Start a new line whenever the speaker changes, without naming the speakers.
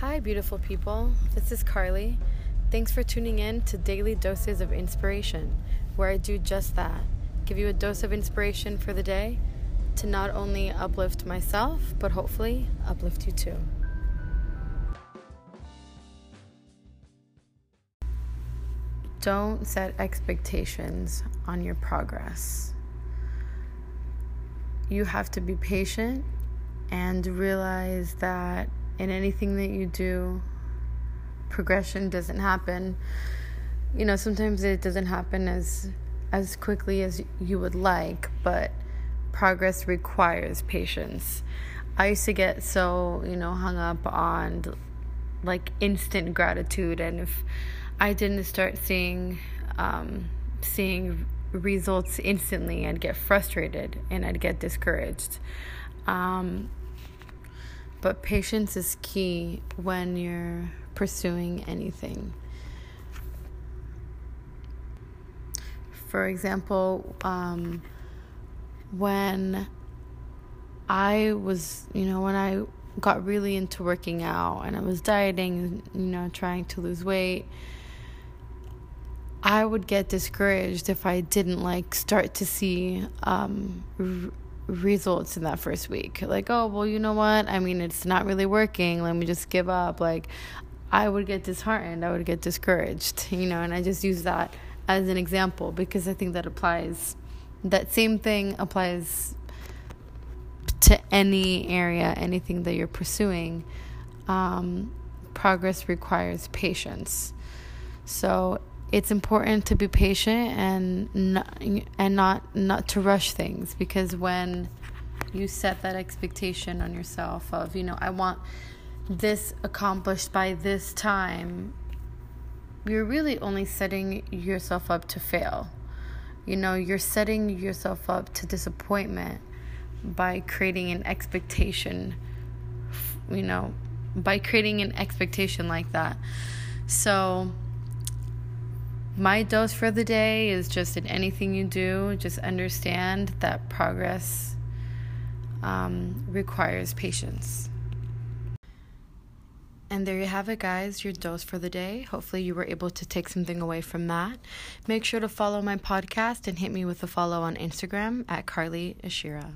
Hi, beautiful people. This is Carly. Thanks for tuning in to Daily Doses of Inspiration, where I do just that give you a dose of inspiration for the day to not only uplift myself, but hopefully uplift you too. Don't set expectations on your progress. You have to be patient and realize that in anything that you do, progression doesn't happen. You know, sometimes it doesn't happen as as quickly as you would like, but progress requires patience. I used to get so, you know, hung up on like instant gratitude and if I didn't start seeing um, seeing results instantly, I'd get frustrated and I'd get discouraged. Um, but patience is key when you're pursuing anything. For example, um, when I was, you know, when I got really into working out and I was dieting, you know, trying to lose weight, I would get discouraged if I didn't like start to see um, results in that first week. Like, oh, well, you know what? I mean, it's not really working. Let me just give up. Like, I would get disheartened. I would get discouraged, you know, and I just use that as an example because I think that applies, that same thing applies to any area, anything that you're pursuing. Um, progress requires patience. So it's important to be patient and not, and not not to rush things because when you set that expectation on yourself of you know I want this accomplished by this time you're really only setting yourself up to fail. You know you're setting yourself up to disappointment by creating an expectation you know by creating an expectation like that. So my dose for the day is just in anything you do, just understand that progress um, requires patience. And there you have it, guys, your dose for the day. Hopefully, you were able to take something away from that. Make sure to follow my podcast and hit me with a follow on Instagram at Carly Ashira.